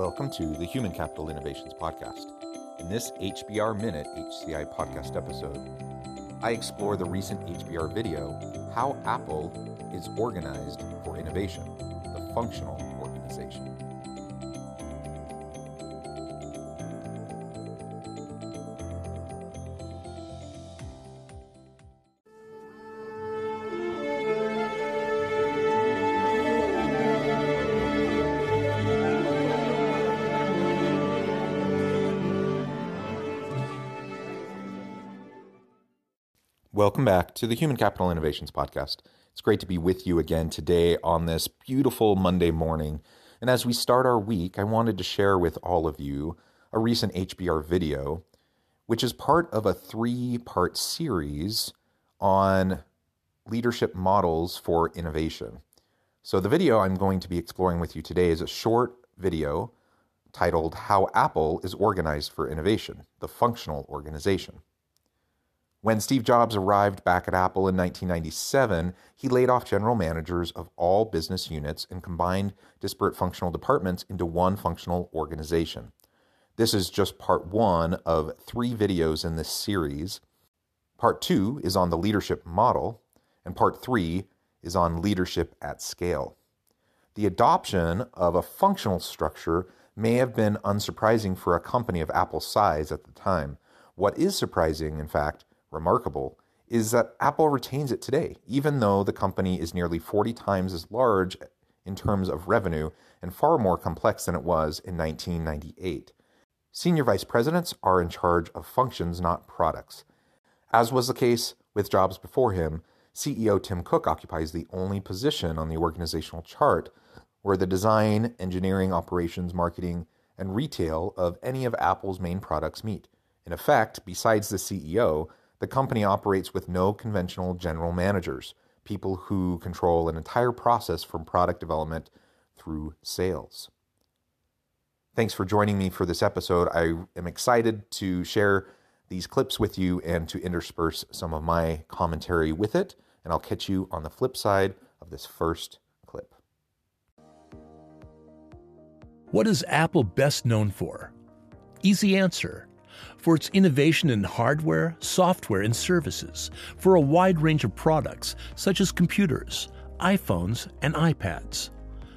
Welcome to the Human Capital Innovations Podcast. In this HBR Minute HCI podcast episode, I explore the recent HBR video, How Apple is Organized for Innovation, the Functional Organization. Welcome back to the Human Capital Innovations Podcast. It's great to be with you again today on this beautiful Monday morning. And as we start our week, I wanted to share with all of you a recent HBR video, which is part of a three part series on leadership models for innovation. So, the video I'm going to be exploring with you today is a short video titled How Apple is Organized for Innovation, the Functional Organization. When Steve Jobs arrived back at Apple in 1997, he laid off general managers of all business units and combined disparate functional departments into one functional organization. This is just part one of three videos in this series. Part two is on the leadership model, and part three is on leadership at scale. The adoption of a functional structure may have been unsurprising for a company of Apple's size at the time. What is surprising, in fact, remarkable is that Apple retains it today, even though the company is nearly 40 times as large in terms of revenue and far more complex than it was in 1998. Senior vice presidents are in charge of functions, not products. As was the case with Jobs before him, CEO Tim Cook occupies the only position on the organizational chart where the design, engineering, operations, marketing, and retail of any of Apple's main products meet. In effect, besides the CEO, the company operates with no conventional general managers, people who control an entire process from product development through sales. Thanks for joining me for this episode. I am excited to share these clips with you and to intersperse some of my commentary with it. And I'll catch you on the flip side of this first clip. What is Apple best known for? Easy answer for its innovation in hardware, software, and services for a wide range of products such as computers, iPhones, and iPads.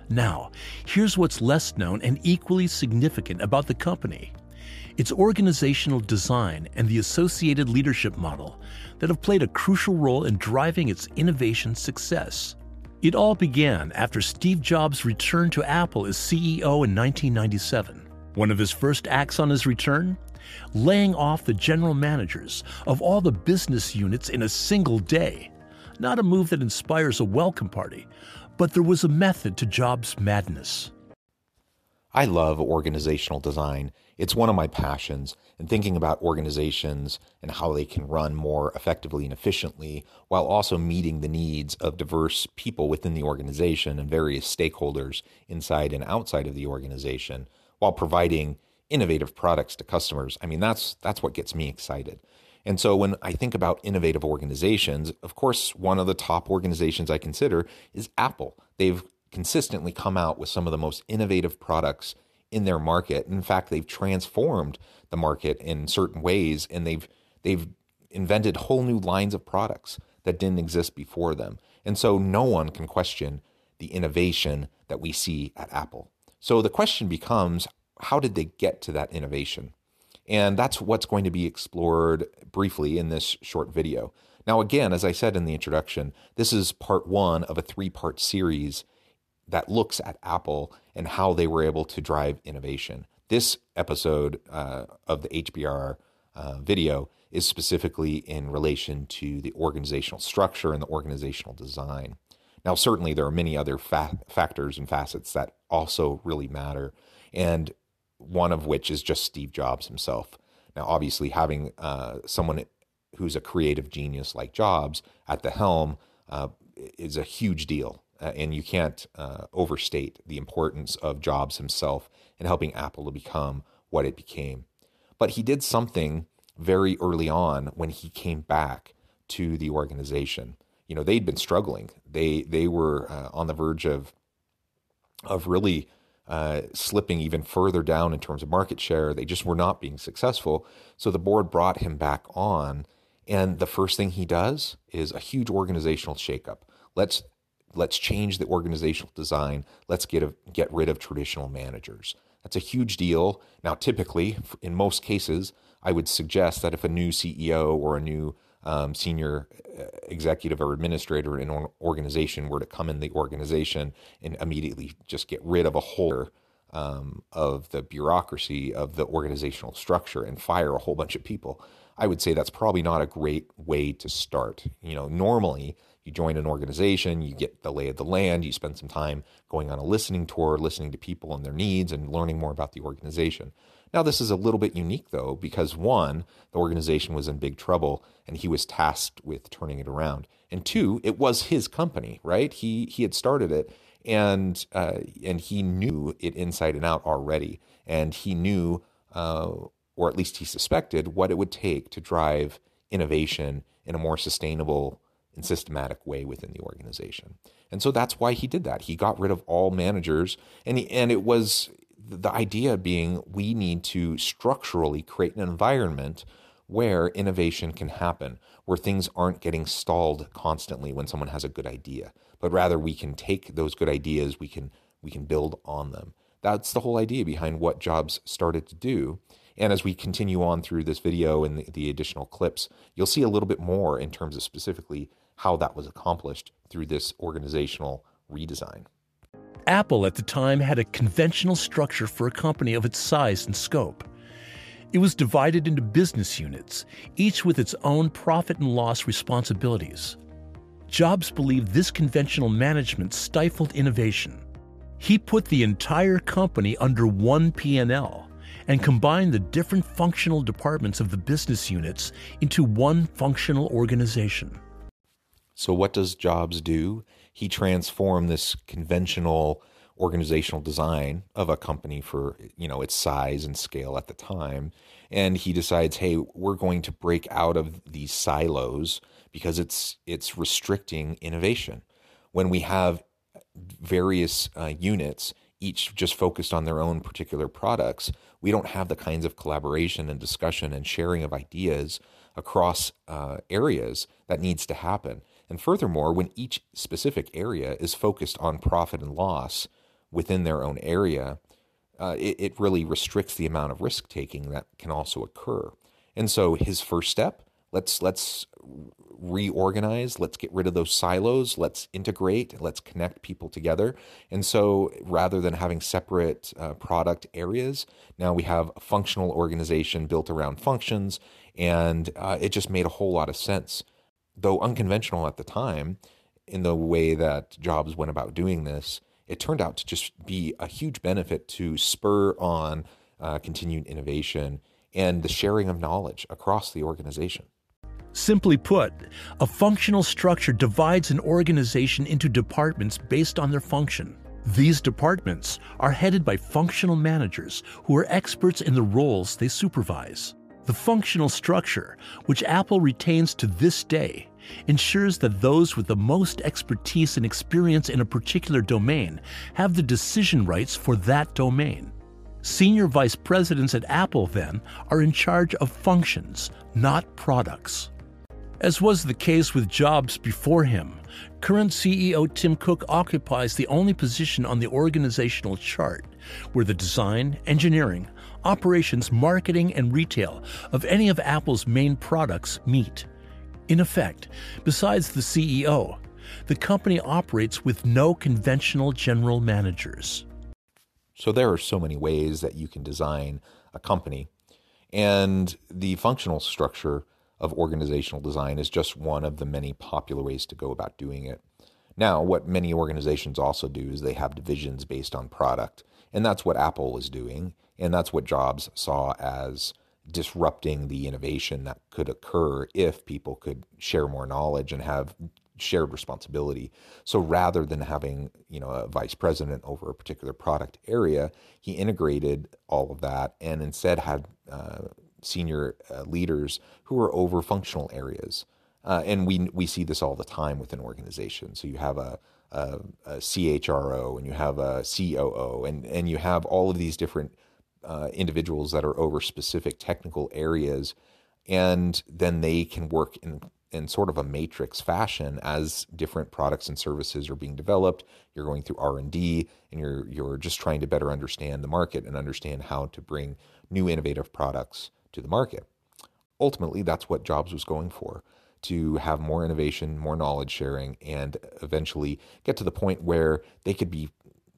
Now, here's what's less known and equally significant about the company its organizational design and the associated leadership model that have played a crucial role in driving its innovation success. It all began after Steve Jobs returned to Apple as CEO in 1997. One of his first acts on his return? Laying off the general managers of all the business units in a single day. Not a move that inspires a welcome party, but there was a method to Jobs' madness. I love organizational design. It's one of my passions, and thinking about organizations and how they can run more effectively and efficiently while also meeting the needs of diverse people within the organization and various stakeholders inside and outside of the organization while providing innovative products to customers. I mean, that's that's what gets me excited. And so when I think about innovative organizations, of course, one of the top organizations I consider is Apple. They've consistently come out with some of the most innovative products in their market. In fact, they've transformed the market in certain ways and they've they've invented whole new lines of products that didn't exist before them. And so no one can question the innovation that we see at Apple. So the question becomes how did they get to that innovation? And that's what's going to be explored briefly in this short video. Now, again, as I said in the introduction, this is part one of a three part series that looks at Apple and how they were able to drive innovation. This episode uh, of the HBR uh, video is specifically in relation to the organizational structure and the organizational design. Now, certainly there are many other fa- factors and facets that also really matter, and one of which is just Steve Jobs himself. Now, obviously, having uh, someone who's a creative genius like Jobs at the helm uh, is a huge deal. Uh, and you can't uh, overstate the importance of Jobs himself in helping Apple to become what it became. But he did something very early on when he came back to the organization. You know, they'd been struggling. They they were uh, on the verge of of really uh, slipping even further down in terms of market share. They just were not being successful. So the board brought him back on, and the first thing he does is a huge organizational shakeup. Let's let's change the organizational design. Let's get a, get rid of traditional managers. That's a huge deal. Now, typically, in most cases, I would suggest that if a new CEO or a new um, senior uh, executive or administrator in an organization were to come in the organization and immediately just get rid of a whole um, of the bureaucracy of the organizational structure and fire a whole bunch of people, I would say that's probably not a great way to start. You know, normally you join an organization, you get the lay of the land, you spend some time going on a listening tour, listening to people and their needs, and learning more about the organization. Now, this is a little bit unique, though, because one, the organization was in big trouble and he was tasked with turning it around. And two, it was his company, right? He, he had started it and, uh, and he knew it inside and out already. And he knew, uh, or at least he suspected, what it would take to drive innovation in a more sustainable and systematic way within the organization. And so that's why he did that. He got rid of all managers and he, and it was the idea being we need to structurally create an environment where innovation can happen, where things aren't getting stalled constantly when someone has a good idea, but rather we can take those good ideas, we can we can build on them. That's the whole idea behind what Jobs started to do. And as we continue on through this video and the, the additional clips, you'll see a little bit more in terms of specifically how that was accomplished through this organizational redesign. Apple at the time had a conventional structure for a company of its size and scope. It was divided into business units, each with its own profit and loss responsibilities. Jobs believed this conventional management stifled innovation. He put the entire company under one P&L and combined the different functional departments of the business units into one functional organization. So what does Jobs do? he transformed this conventional organizational design of a company for you know its size and scale at the time. And he decides hey we're going to break out of these silos because it's it's restricting innovation. When we have various uh, units each just focused on their own particular products we don't have the kinds of collaboration and discussion and sharing of ideas across uh, areas that needs to happen and furthermore, when each specific area is focused on profit and loss within their own area, uh, it, it really restricts the amount of risk taking that can also occur. And so his first step, let's let's reorganize, let's get rid of those silos, let's integrate, let's connect people together. And so rather than having separate uh, product areas, now we have a functional organization built around functions, and uh, it just made a whole lot of sense though unconventional at the time in the way that Jobs went about doing this, it turned out to just be a huge benefit to spur on uh, continued innovation and the sharing of knowledge across the organization. Simply put, a functional structure divides an organization into departments based on their function. These departments are headed by functional managers who are experts in the roles they supervise. The functional structure, which Apple retains to this day, ensures that those with the most expertise and experience in a particular domain have the decision rights for that domain. Senior vice presidents at Apple, then, are in charge of functions, not products. As was the case with Jobs before him, current CEO Tim Cook occupies the only position on the organizational chart where the design, engineering, operations, marketing, and retail of any of Apple's main products meet. In effect, besides the CEO, the company operates with no conventional general managers. So there are so many ways that you can design a company, and the functional structure of organizational design is just one of the many popular ways to go about doing it. Now, what many organizations also do is they have divisions based on product. And that's what Apple was doing. And that's what Jobs saw as disrupting the innovation that could occur if people could share more knowledge and have shared responsibility. So rather than having, you know, a vice president over a particular product area, he integrated all of that and instead had uh, senior uh, leaders who are over functional areas. Uh, and we we see this all the time within organizations. So you have a, a, a CHRO and you have a COO and and you have all of these different uh, individuals that are over specific technical areas, and then they can work in in sort of a matrix fashion as different products and services are being developed. You're going through R and D, and you're you're just trying to better understand the market and understand how to bring new innovative products to the market. Ultimately, that's what Jobs was going for to have more innovation, more knowledge sharing, and eventually get to the point where they could be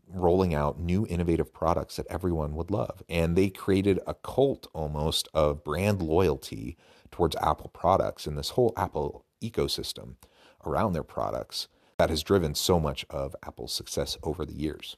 rolling out new innovative products that everyone would love. And they created a cult almost of brand loyalty towards Apple products and this whole Apple ecosystem around their products that has driven so much of Apple's success over the years.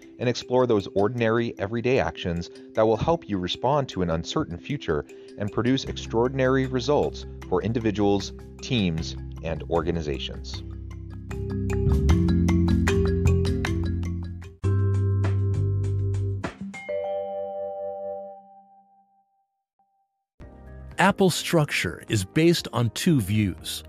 and explore those ordinary, everyday actions that will help you respond to an uncertain future and produce extraordinary results for individuals, teams, and organizations. Apple's structure is based on two views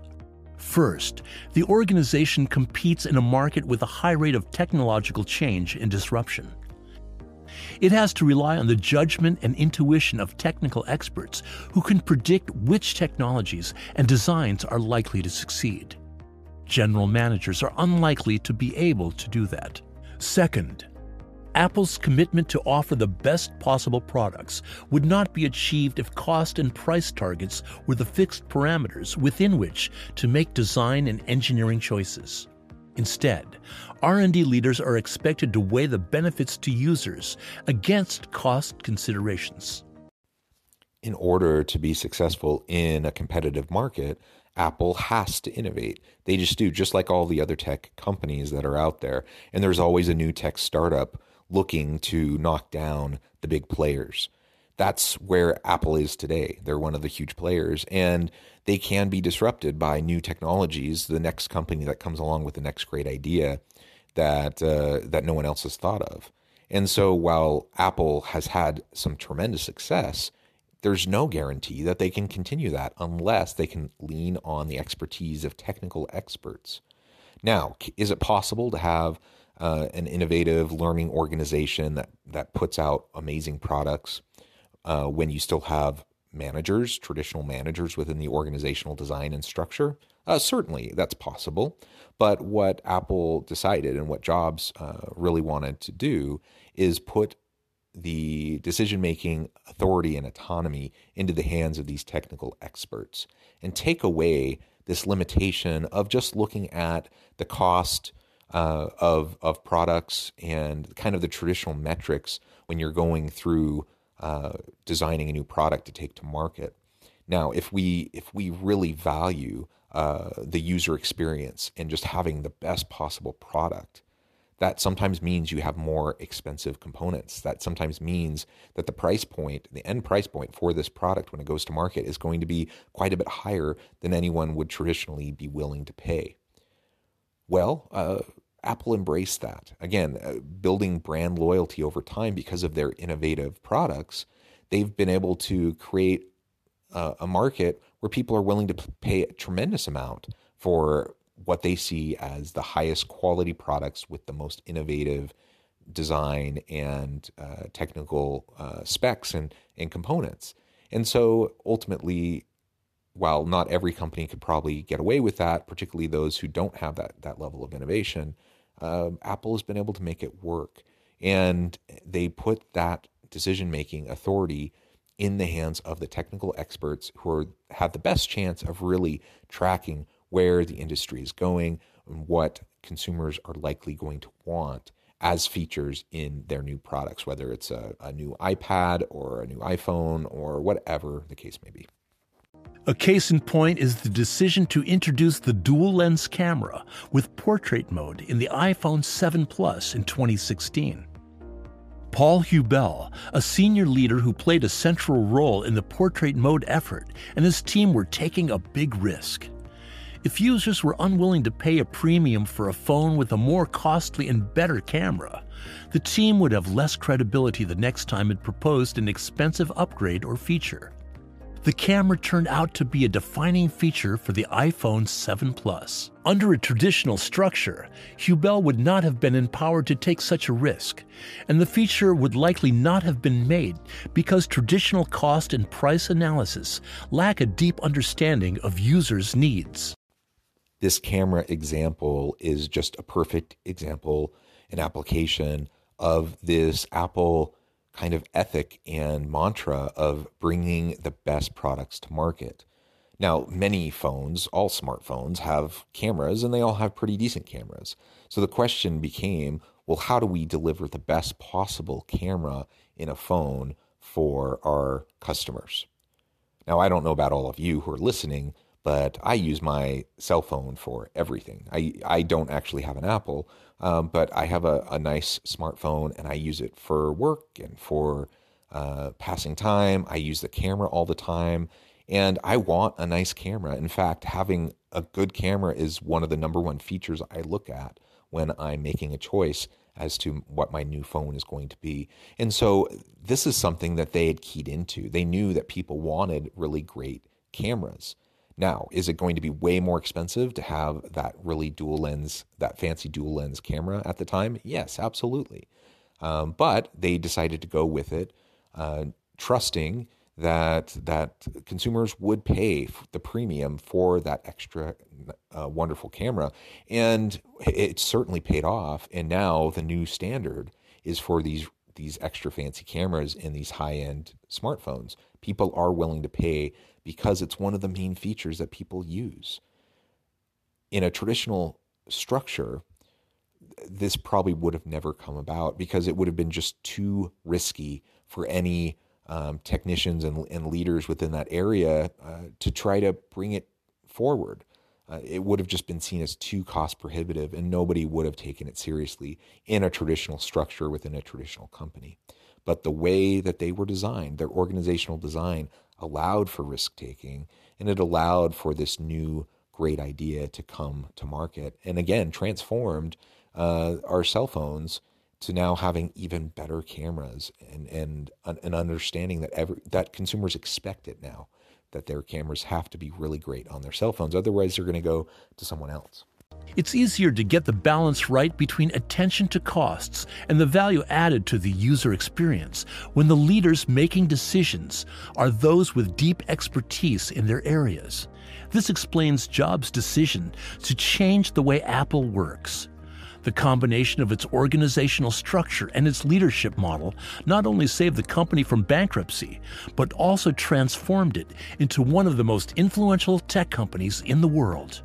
First, the organization competes in a market with a high rate of technological change and disruption. It has to rely on the judgment and intuition of technical experts who can predict which technologies and designs are likely to succeed. General managers are unlikely to be able to do that. Second, Apple's commitment to offer the best possible products would not be achieved if cost and price targets were the fixed parameters within which to make design and engineering choices. Instead, R&D leaders are expected to weigh the benefits to users against cost considerations. In order to be successful in a competitive market, Apple has to innovate. They just do, just like all the other tech companies that are out there. And there's always a new tech startup looking to knock down the big players. That's where Apple is today. They're one of the huge players, and they can be disrupted by new technologies. The next company that comes along with the next great idea that uh, that no one else has thought of. And so, while Apple has had some tremendous success, there's no guarantee that they can continue that unless they can lean on the expertise of technical experts. Now, is it possible to have uh, an innovative learning organization that that puts out amazing products uh, when you still have managers, traditional managers within the organizational design and structure. Uh, certainly, that's possible. But what Apple decided and what Jobs uh, really wanted to do is put the decision making authority and autonomy into the hands of these technical experts and take away this limitation of just looking at the cost uh, of of products and kind of the traditional metrics when you're going through uh, designing a new product to take to market. Now, if we if we really value uh, the user experience and just having the best possible product, That sometimes means you have more expensive components. That sometimes means that the price point, the end price point for this product when it goes to market is going to be quite a bit higher than anyone would traditionally be willing to pay. Well, uh, Apple embraced that. Again, uh, building brand loyalty over time because of their innovative products, they've been able to create uh, a market where people are willing to pay a tremendous amount for what they see as the highest quality products with the most innovative design and uh, technical uh, specs and, and components. And so ultimately, while not every company could probably get away with that, particularly those who don't have that, that level of innovation, uh, Apple has been able to make it work. And they put that decision making authority in the hands of the technical experts who are, have the best chance of really tracking where the industry is going and what consumers are likely going to want as features in their new products, whether it's a, a new iPad or a new iPhone or whatever the case may be. A case in point is the decision to introduce the dual lens camera with portrait mode in the iPhone 7 Plus in 2016. Paul Hubel, a senior leader who played a central role in the portrait mode effort, and his team were taking a big risk. If users were unwilling to pay a premium for a phone with a more costly and better camera, the team would have less credibility the next time it proposed an expensive upgrade or feature. The camera turned out to be a defining feature for the iPhone 7 Plus. Under a traditional structure, Hubel would not have been empowered to take such a risk, and the feature would likely not have been made because traditional cost and price analysis lack a deep understanding of users' needs this camera example is just a perfect example, an application of this Apple kind of ethic and mantra of bringing the best products to market. Now, many phones, all smartphones, have cameras and they all have pretty decent cameras. So the question became well, how do we deliver the best possible camera in a phone for our customers? Now, I don't know about all of you who are listening, but I use my cell phone for everything. I, I don't actually have an Apple, um, but I have a, a nice smartphone and I use it for work and for uh, passing time. I use the camera all the time and I want a nice camera. In fact, having a good camera is one of the number one features I look at when I'm making a choice as to what my new phone is going to be. And so this is something that they had keyed into. They knew that people wanted really great cameras. Now, is it going to be way more expensive to have that really dual lens, that fancy dual lens camera at the time? Yes, absolutely. Um, but they decided to go with it, uh, trusting that that consumers would pay the premium for that extra uh, wonderful camera, and it certainly paid off. And now the new standard is for these these extra fancy cameras in these high end smartphones. People are willing to pay because it's one of the main features that people use. In a traditional structure, this probably would have never come about because it would have been just too risky for any um, technicians and, and, leaders within that area uh, to try to bring it forward. Uh, it would have just been seen as too cost prohibitive, and nobody would have taken it seriously in a traditional structure within a traditional company. But the way that they were designed, their organizational design, allowed for risk taking and it allowed for this new great idea to come to market. And again, transformed uh, our cell phones to now having even better cameras and and an understanding that every that consumers expect it now that their cameras have to be really great on their cell phones otherwise they're going to go to someone else it's easier to get the balance right between attention to costs and the value added to the user experience when the leaders making decisions are those with deep expertise in their areas. This explains Jobs' decision to change the way Apple works. The combination of its organizational structure and its leadership model not only saved the company from bankruptcy, but also transformed it into one of the most influential tech companies in the world.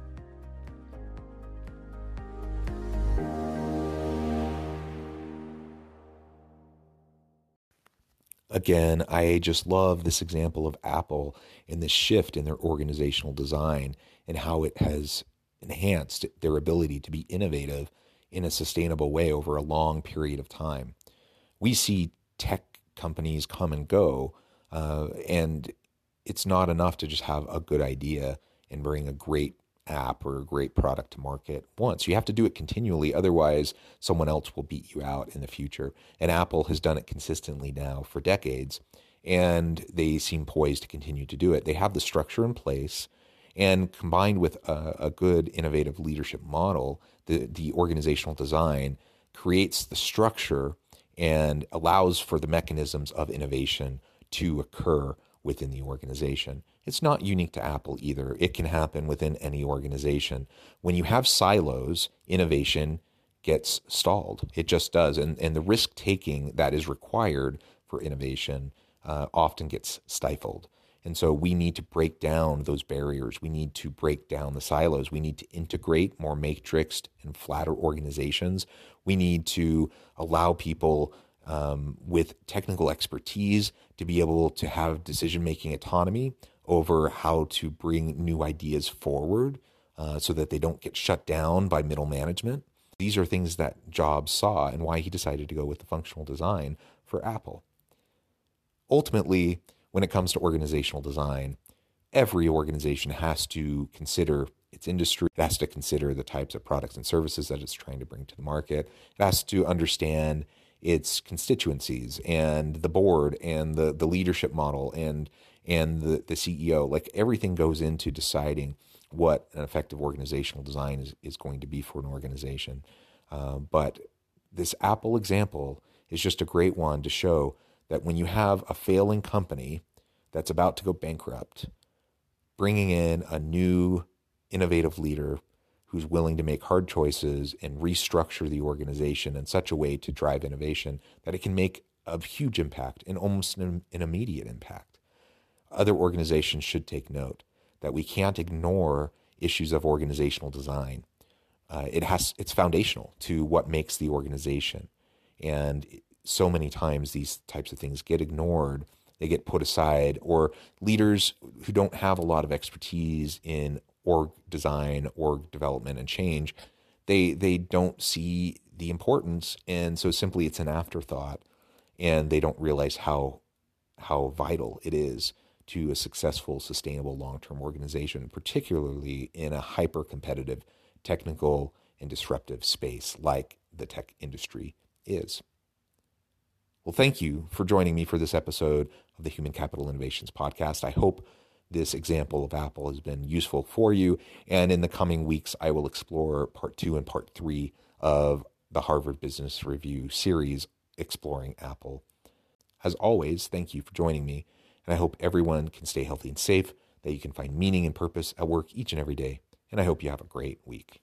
again, I just love this example of Apple and this shift in their organizational design and how it has enhanced their ability to be innovative in a sustainable way over a long period of time. We see tech companies come and go, uh, and it's not enough to just have a good idea and bring a great app or a great product to market once. You have to do it continually. Otherwise, someone else will beat you out in the future. And Apple has done it consistently now for decades, and they seem poised to continue to do it. They have the structure in place, and combined with a, a good, innovative leadership model, the, the organizational design creates the structure and allows for the mechanisms of innovation to occur within the organization. It's not unique to Apple either. It can happen within any organization. When you have silos, innovation gets stalled. It just does. And, and the risk taking that is required for innovation uh, often gets stifled. And so we need to break down those barriers. We need to break down the silos. We need to integrate more matrixed and flatter organizations. We need to allow people um, with technical expertise to be able to have decision making autonomy over how to bring new ideas forward uh, so that they don't get shut down by middle management. These are things that Jobs saw and why he decided to go with the functional design for Apple. Ultimately, when it comes to organizational design, every organization has to consider its industry. It has to consider the types of products and services that it's trying to bring to the market. It has to understand its constituencies and the board and the the leadership model and and the, the CEO. Like everything goes into deciding what an effective organizational design is, is going to be for an organization. Uh, but this Apple example is just a great one to show that when you have a failing company that's about to go bankrupt, bringing in a new innovative leader who's willing to make hard choices and restructure the organization in such a way to drive innovation that it can make a huge impact and almost an, an immediate impact. Other organizations should take note that we can't ignore issues of organizational design. Uh, it has it's foundational to what makes the organization, and so many times these types of things get ignored. They get put aside, or leaders who don't have a lot of expertise in org design, org development, and change, they they don't see the importance, and so simply it's an afterthought, and they don't realize how how vital it is to a successful, sustainable, long-term organization, particularly in a hyper-competitive, technical, and disruptive space like the tech industry is. Well, thank you for joining me for this episode of the Human Capital Innovations Podcast. I hope this example of Apple has been useful for you. And in the coming weeks, I will explore part two and part three of the Harvard Business Review series exploring Apple. As always, thank you for joining me. And I hope everyone can stay healthy and safe, that you can find meaning and purpose at work each and every day. And I hope you have a great week.